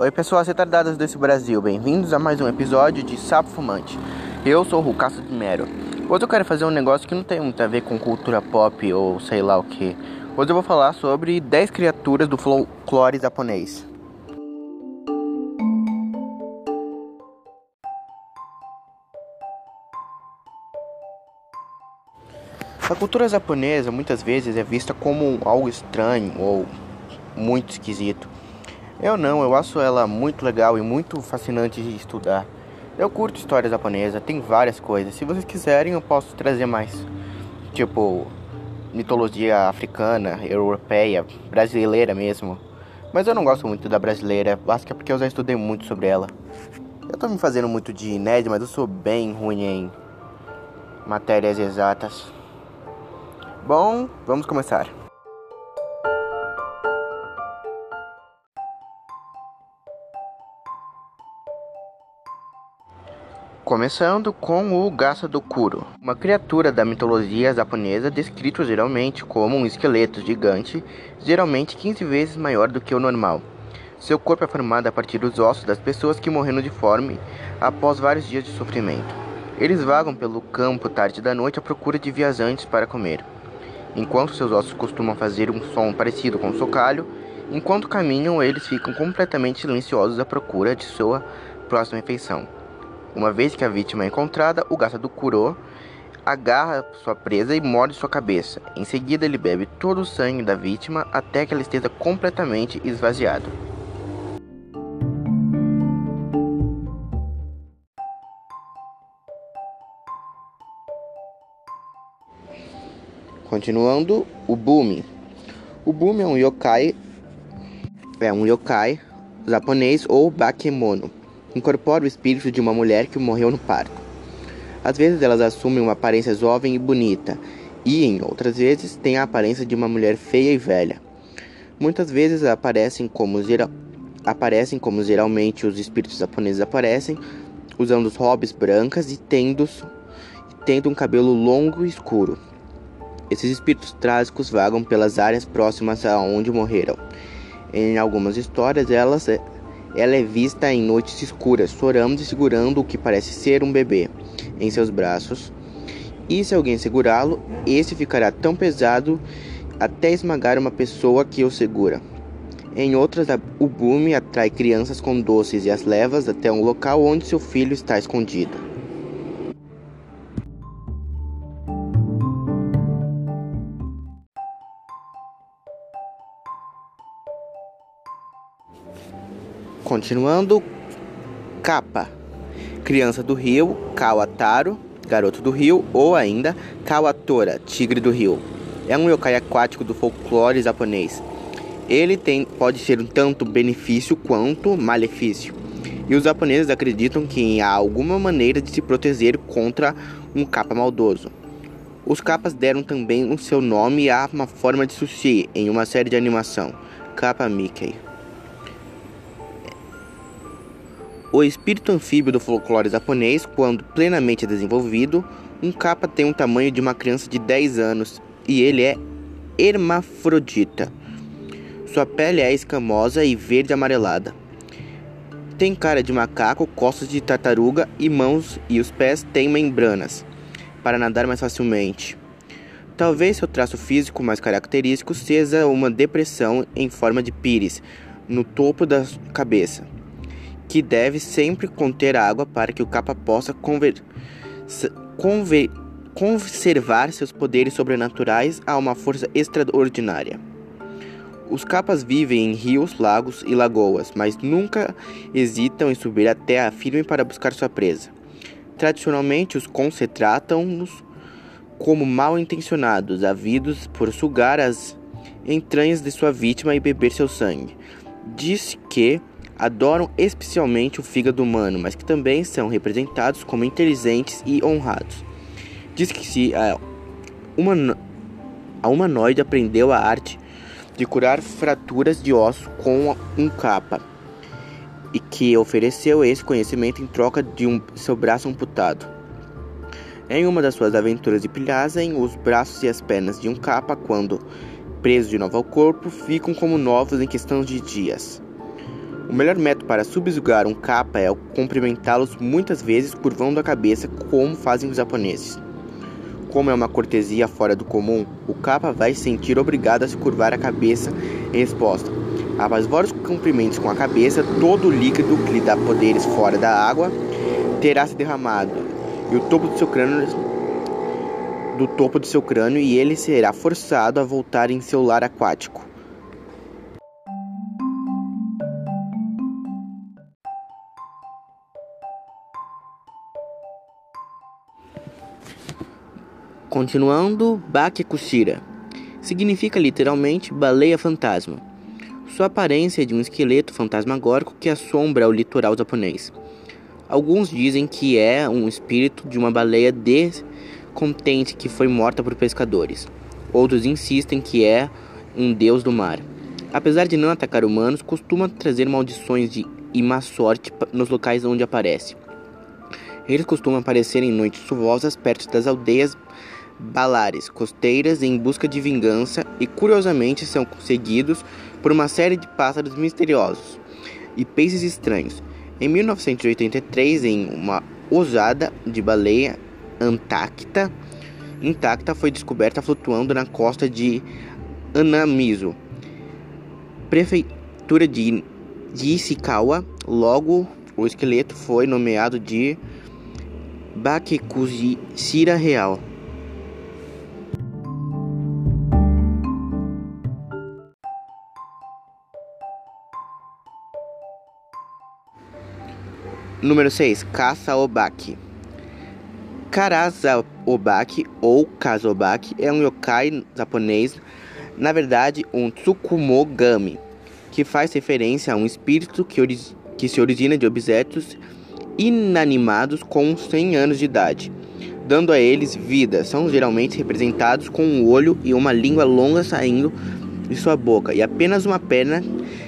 Oi pessoas retardadas desse Brasil, bem-vindos a mais um episódio de Sapo Fumante. Eu sou o Rucasso de Mero. Hoje eu quero fazer um negócio que não tem muito a ver com cultura pop ou sei lá o que. Hoje eu vou falar sobre 10 criaturas do folclore japonês. A cultura japonesa muitas vezes é vista como algo estranho ou muito esquisito. Eu não, eu acho ela muito legal e muito fascinante de estudar. Eu curto história japonesa, tem várias coisas. Se vocês quiserem, eu posso trazer mais. Tipo, mitologia africana, europeia, brasileira mesmo. Mas eu não gosto muito da brasileira, acho que é porque eu já estudei muito sobre ela. Eu tô me fazendo muito de nerd, mas eu sou bem ruim em matérias exatas. Bom, vamos começar. Começando com o Gasa do Kuro, uma criatura da mitologia japonesa descrito geralmente como um esqueleto gigante, geralmente 15 vezes maior do que o normal. Seu corpo é formado a partir dos ossos das pessoas que morreram de fome após vários dias de sofrimento. Eles vagam pelo campo tarde da noite à procura de viajantes para comer. Enquanto seus ossos costumam fazer um som parecido com um socalho, enquanto caminham, eles ficam completamente silenciosos à procura de sua próxima refeição. Uma vez que a vítima é encontrada, o do Kuro agarra sua presa e morde sua cabeça. Em seguida, ele bebe todo o sangue da vítima até que ela esteja completamente esvaziada. Continuando, o Bumi. O Bumi é um yokai, é um yokai japonês ou bakemono. Incorpora o espírito de uma mulher que morreu no parto. Às vezes elas assumem uma aparência jovem e bonita, e em outras vezes têm a aparência de uma mulher feia e velha. Muitas vezes aparecem como, aparecem como geralmente os espíritos japoneses aparecem, usando hobbies brancas e tendo, tendo um cabelo longo e escuro. Esses espíritos trágicos vagam pelas áreas próximas a onde morreram. Em algumas histórias, elas, ela é vista em noites escuras, chorando e segurando o que parece ser um bebê em seus braços. E se alguém segurá-lo, esse ficará tão pesado até esmagar uma pessoa que o segura. Em outras, o Bume atrai crianças com doces e as leva até um local onde seu filho está escondido. Continuando, Capa, criança do rio, Kawataro, garoto do rio, ou ainda Kawatora, tigre do rio. É um yokai aquático do folclore japonês. Ele tem, pode ser um tanto benefício quanto malefício. E os japoneses acreditam que há alguma maneira de se proteger contra um capa maldoso. Os capas deram também o seu nome a uma forma de sushi em uma série de animação, Kappa Mickey. O espírito anfíbio do folclore japonês, quando plenamente desenvolvido, um capa tem o tamanho de uma criança de 10 anos e ele é hermafrodita. Sua pele é escamosa e verde amarelada. Tem cara de macaco, costas de tartaruga e mãos e os pés têm membranas para nadar mais facilmente. Talvez seu traço físico mais característico seja uma depressão em forma de pires no topo da cabeça que deve sempre conter água para que o capa possa conver, conver, conservar seus poderes sobrenaturais a uma força extraordinária. Os capas vivem em rios, lagos e lagoas, mas nunca hesitam em subir até a firme para buscar sua presa. Tradicionalmente, os cons tratam-nos como mal intencionados, havidos por sugar as entranhas de sua vítima e beber seu sangue. Diz que adoram especialmente o fígado humano, mas que também são representados como inteligentes e honrados. Diz que se a, uma, a humanoide aprendeu a arte de curar fraturas de ossos com um capa e que ofereceu esse conhecimento em troca de um, seu braço amputado. Em uma das suas aventuras de pilhagem, os braços e as pernas de um capa, quando presos de novo ao corpo, ficam como novos em questão de dias. O melhor método para subjugar um capa é cumprimentá-los muitas vezes curvando a cabeça, como fazem os japoneses. Como é uma cortesia fora do comum, o capa vai se sentir obrigado a se curvar a cabeça em resposta. Após vários cumprimentos com a cabeça, todo o líquido que lhe dá poderes fora da água terá se derramado e o topo do seu crânio do topo do seu crânio e ele será forçado a voltar em seu lar aquático. Continuando, Bakekushira significa literalmente baleia fantasma. Sua aparência é de um esqueleto fantasmagórico que assombra o litoral japonês. Alguns dizem que é um espírito de uma baleia descontente que foi morta por pescadores. Outros insistem que é um deus do mar. Apesar de não atacar humanos, costuma trazer maldições de, e má sorte nos locais onde aparece. Eles costumam aparecer em noites chuvosas perto das aldeias balares costeiras em busca de vingança e curiosamente são seguidos por uma série de pássaros misteriosos e peixes estranhos. Em 1983, em uma ousada de baleia antacta, intacta foi descoberta flutuando na costa de Anamizu, prefeitura de, de Ishikawa. Logo, o esqueleto foi nomeado de Bakekushira Real. Número 6. Caça Obaki. Karaza Obaki ou Kazobaki é um yokai japonês, na verdade um Tsukumogami, que faz referência a um espírito que, que se origina de objetos inanimados com 100 anos de idade, dando a eles vida. São geralmente representados com um olho e uma língua longa saindo de sua boca e apenas uma perna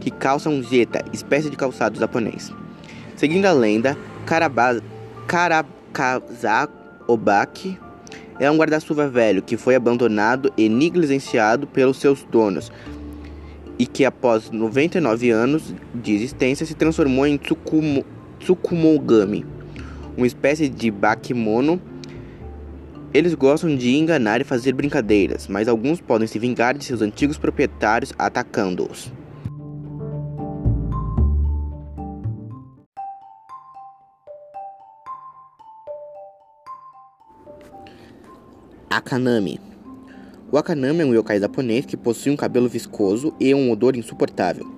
que calça um jeta, espécie de calçado japonês. Seguindo a lenda, Karakazak é um guarda-chuva velho que foi abandonado e negligenciado pelos seus donos e que após 99 anos de existência se transformou em Tsukumo, Tsukumogami, uma espécie de bakemono. Eles gostam de enganar e fazer brincadeiras, mas alguns podem se vingar de seus antigos proprietários atacando-os. Akanami. O Akanami é um yokai japonês que possui um cabelo viscoso e um odor insuportável.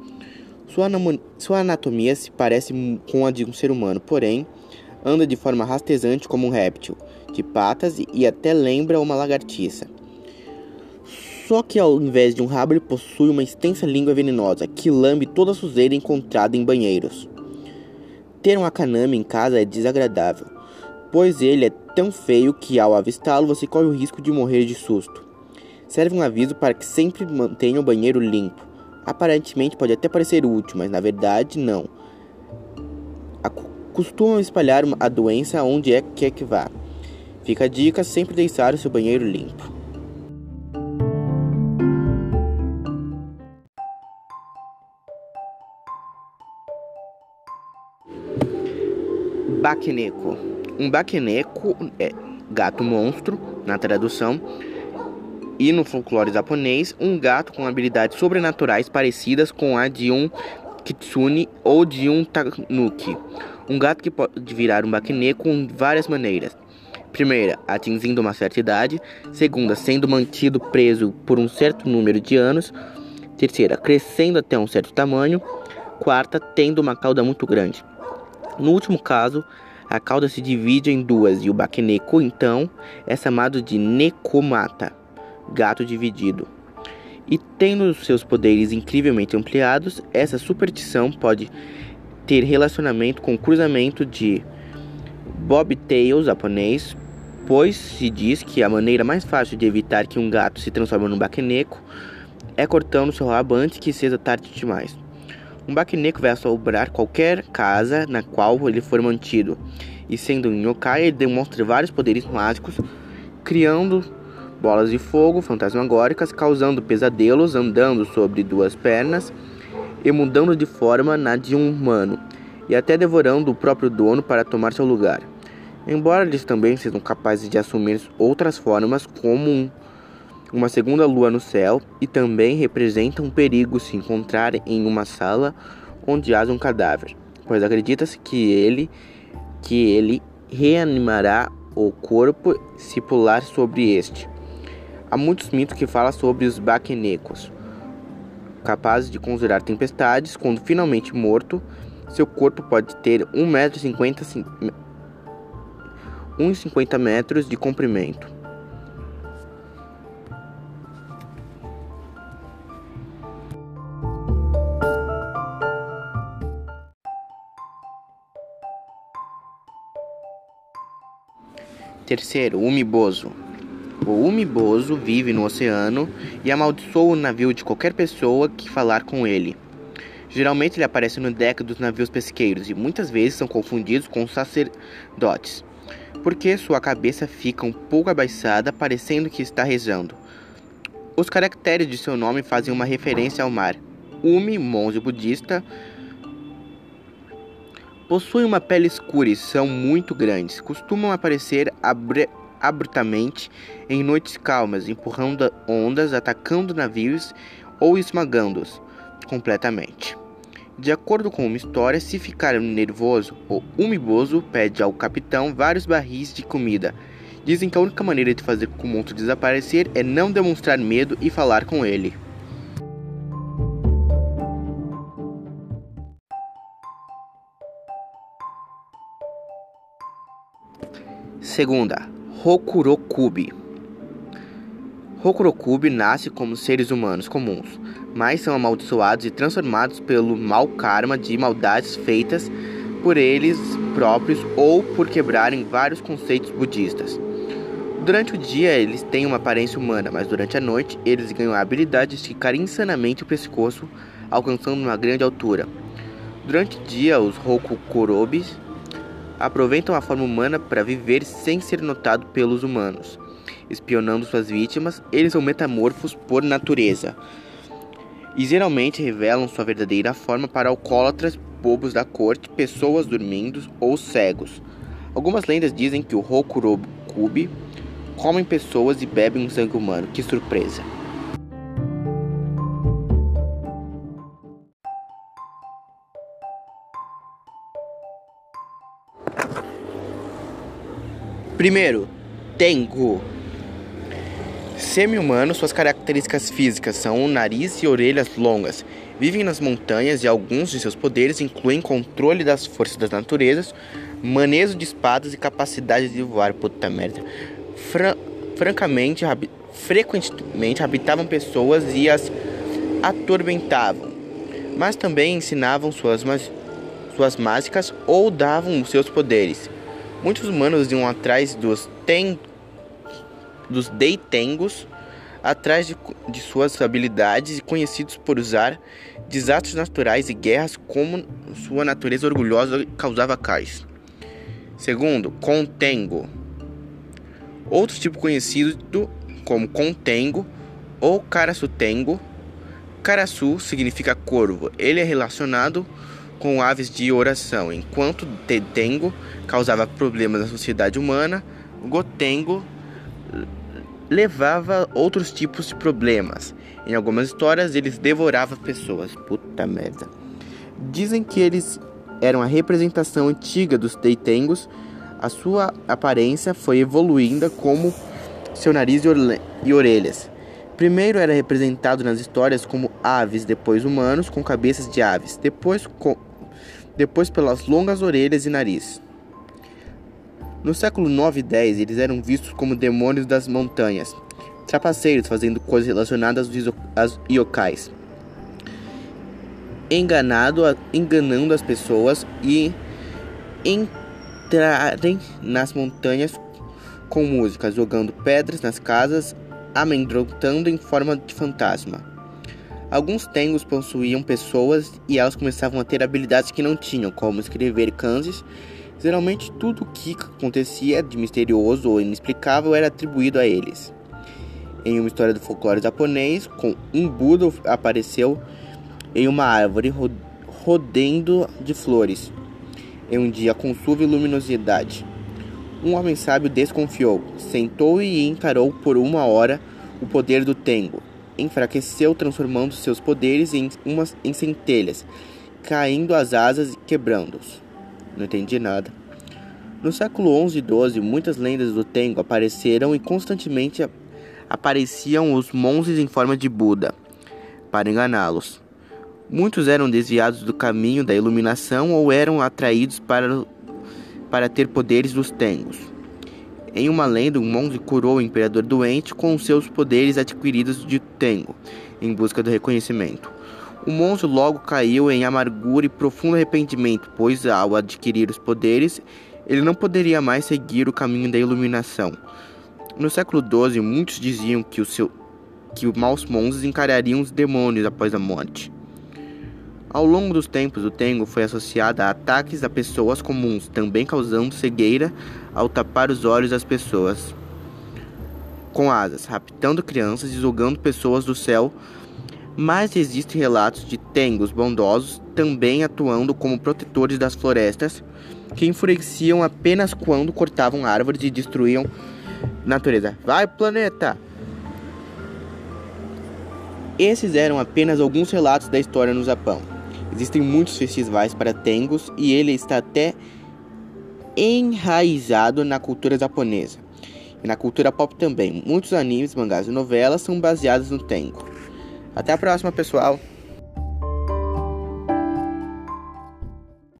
Sua, sua anatomia se parece com a de um ser humano, porém anda de forma rastejante como um réptil, de patas e até lembra uma lagartiça. Só que ao invés de um rabo, ele possui uma extensa língua venenosa que lambe toda a sujeira encontrada em banheiros. Ter um Akanami em casa é desagradável, pois ele é tão feio que ao avistá-lo você corre o risco de morrer de susto. Serve um aviso para que sempre mantenha o banheiro limpo. Aparentemente pode até parecer útil, mas na verdade não. Costumam espalhar a doença onde é que é que vá. Fica a dica sempre deixar o seu banheiro limpo. Baqueneco um bakeneco é gato monstro, na tradução, e no folclore japonês, um gato com habilidades sobrenaturais parecidas com a de um kitsune ou de um tanuki. Um gato que pode virar um bakeneko com várias maneiras. Primeira, atingindo uma certa idade. Segunda, sendo mantido preso por um certo número de anos. Terceira, crescendo até um certo tamanho. Quarta, tendo uma cauda muito grande. No último caso, a cauda se divide em duas e o bakeneko, então, é chamado de nekomata, gato dividido. E tendo seus poderes incrivelmente ampliados, essa superstição pode ter relacionamento com o cruzamento de bobtail japonês, pois se diz que a maneira mais fácil de evitar que um gato se transforme num bakeneko é cortando seu rabo antes que seja tarde demais. Um baquineco vai assombrar qualquer casa na qual ele for mantido, e sendo um yokai, ele demonstra vários poderes mágicos, criando bolas de fogo fantasmagóricas, causando pesadelos, andando sobre duas pernas e mudando de forma na de um humano, e até devorando o próprio dono para tomar seu lugar. Embora eles também sejam capazes de assumir outras formas, como um, uma segunda lua no céu, e também representam um perigo se encontrarem em uma sala onde haja um cadáver, pois acredita-se que ele que ele reanimará o corpo se pular sobre este. Há muitos mitos que falam sobre os baquenecos, capazes de conjurar tempestades. Quando finalmente morto, seu corpo pode ter 1,50 1,50 metros de comprimento. Terceiro, o umiboso. O umiboso vive no oceano e amaldiçoa o navio de qualquer pessoa que falar com ele. Geralmente ele aparece no deck dos navios pesqueiros e muitas vezes são confundidos com sacerdotes, porque sua cabeça fica um pouco abaixada, parecendo que está rezando. Os caracteres de seu nome fazem uma referência ao mar. Umi, monge budista, Possuem uma pele escura e são muito grandes. Costumam aparecer abruptamente em noites calmas, empurrando ondas, atacando navios ou esmagando-os completamente. De acordo com uma história, se ficar nervoso ou umiboso, pede ao capitão vários barris de comida. Dizem que a única maneira de fazer com o monstro desaparecer é não demonstrar medo e falar com ele. Segunda, Rokurokubi. Rokurokubi nasce como seres humanos comuns, mas são amaldiçoados e transformados pelo mau karma de maldades feitas por eles próprios ou por quebrarem vários conceitos budistas. Durante o dia eles têm uma aparência humana, mas durante a noite eles ganham a habilidade de esticar insanamente o pescoço, alcançando uma grande altura. Durante o dia, os Rokukurobis aproveitam a forma humana para viver sem ser notado pelos humanos. Espionando suas vítimas, eles são metamorfos por natureza e geralmente revelam sua verdadeira forma para alcoólatras, bobos da corte, pessoas dormindo ou cegos. Algumas lendas dizem que o Rokurokubi comem pessoas e bebem um sangue humano. Que surpresa! Primeiro, Tengu. Semi-humano, suas características físicas são nariz e orelhas longas. Vivem nas montanhas e alguns de seus poderes incluem controle das forças das naturezas, manejo de espadas e capacidade de voar. Puta merda. Fra francamente, frequentemente habitavam pessoas e as atormentavam, mas também ensinavam suas, suas mágicas ou davam os seus poderes. Muitos humanos iam atrás dos ten, dos deitengos, atrás de, de suas habilidades e conhecidos por usar desastres naturais e guerras como sua natureza orgulhosa causava cais. Segundo, contengo. Outro tipo conhecido como contengo ou carasutengo. Caraçu significa corvo. Ele é relacionado com aves de oração, enquanto Tetengo causava problemas na sociedade humana, Gotengo levava outros tipos de problemas. Em algumas histórias, eles devoravam pessoas. Puta merda. Dizem que eles eram a representação antiga dos Teitengos. A sua aparência foi evoluindo como seu nariz e orelhas. Primeiro era representado nas histórias como aves, depois humanos com cabeças de aves, depois, com, depois pelas longas orelhas e nariz. No século 9 e 10, eles eram vistos como demônios das montanhas, trapaceiros fazendo coisas relacionadas aos yokais, enganado, enganando as pessoas e entrarem nas montanhas com música, jogando pedras nas casas amedrontando em forma de fantasma. Alguns tengos possuíam pessoas e elas começavam a ter habilidades que não tinham, como escrever kanjis. Geralmente tudo o que acontecia de misterioso ou inexplicável era atribuído a eles. Em uma história do folclore japonês, um Buda apareceu em uma árvore rodendo de flores, em um dia com luminosidade. Um homem sábio desconfiou, sentou e encarou por uma hora o poder do Tengo. Enfraqueceu, transformando seus poderes em, umas, em centelhas, caindo as asas e quebrando-os. Não entendi nada. No século XI e XII, muitas lendas do Tengo apareceram e constantemente apareciam os monges em forma de Buda para enganá-los. Muitos eram desviados do caminho da iluminação ou eram atraídos para, para ter poderes dos Tengos. Em uma lenda, um monge curou o imperador doente com seus poderes adquiridos de Tengo, em busca do reconhecimento. O monge logo caiu em amargura e profundo arrependimento, pois ao adquirir os poderes, ele não poderia mais seguir o caminho da iluminação. No século XII, muitos diziam que, o seu, que os maus monges encarariam os demônios após a morte. Ao longo dos tempos, o Tengo foi associado a ataques a pessoas comuns, também causando cegueira ao tapar os olhos das pessoas com asas, raptando crianças e julgando pessoas do céu. Mas existem relatos de Tengos bondosos também atuando como protetores das florestas, que enfureciam apenas quando cortavam árvores e destruíam natureza. Vai, planeta! Esses eram apenas alguns relatos da história no Japão. Existem muitos festivais para Tengos e ele está até enraizado na cultura japonesa e na cultura pop também. Muitos animes, mangás e novelas são baseados no Tengo. Até a próxima, pessoal!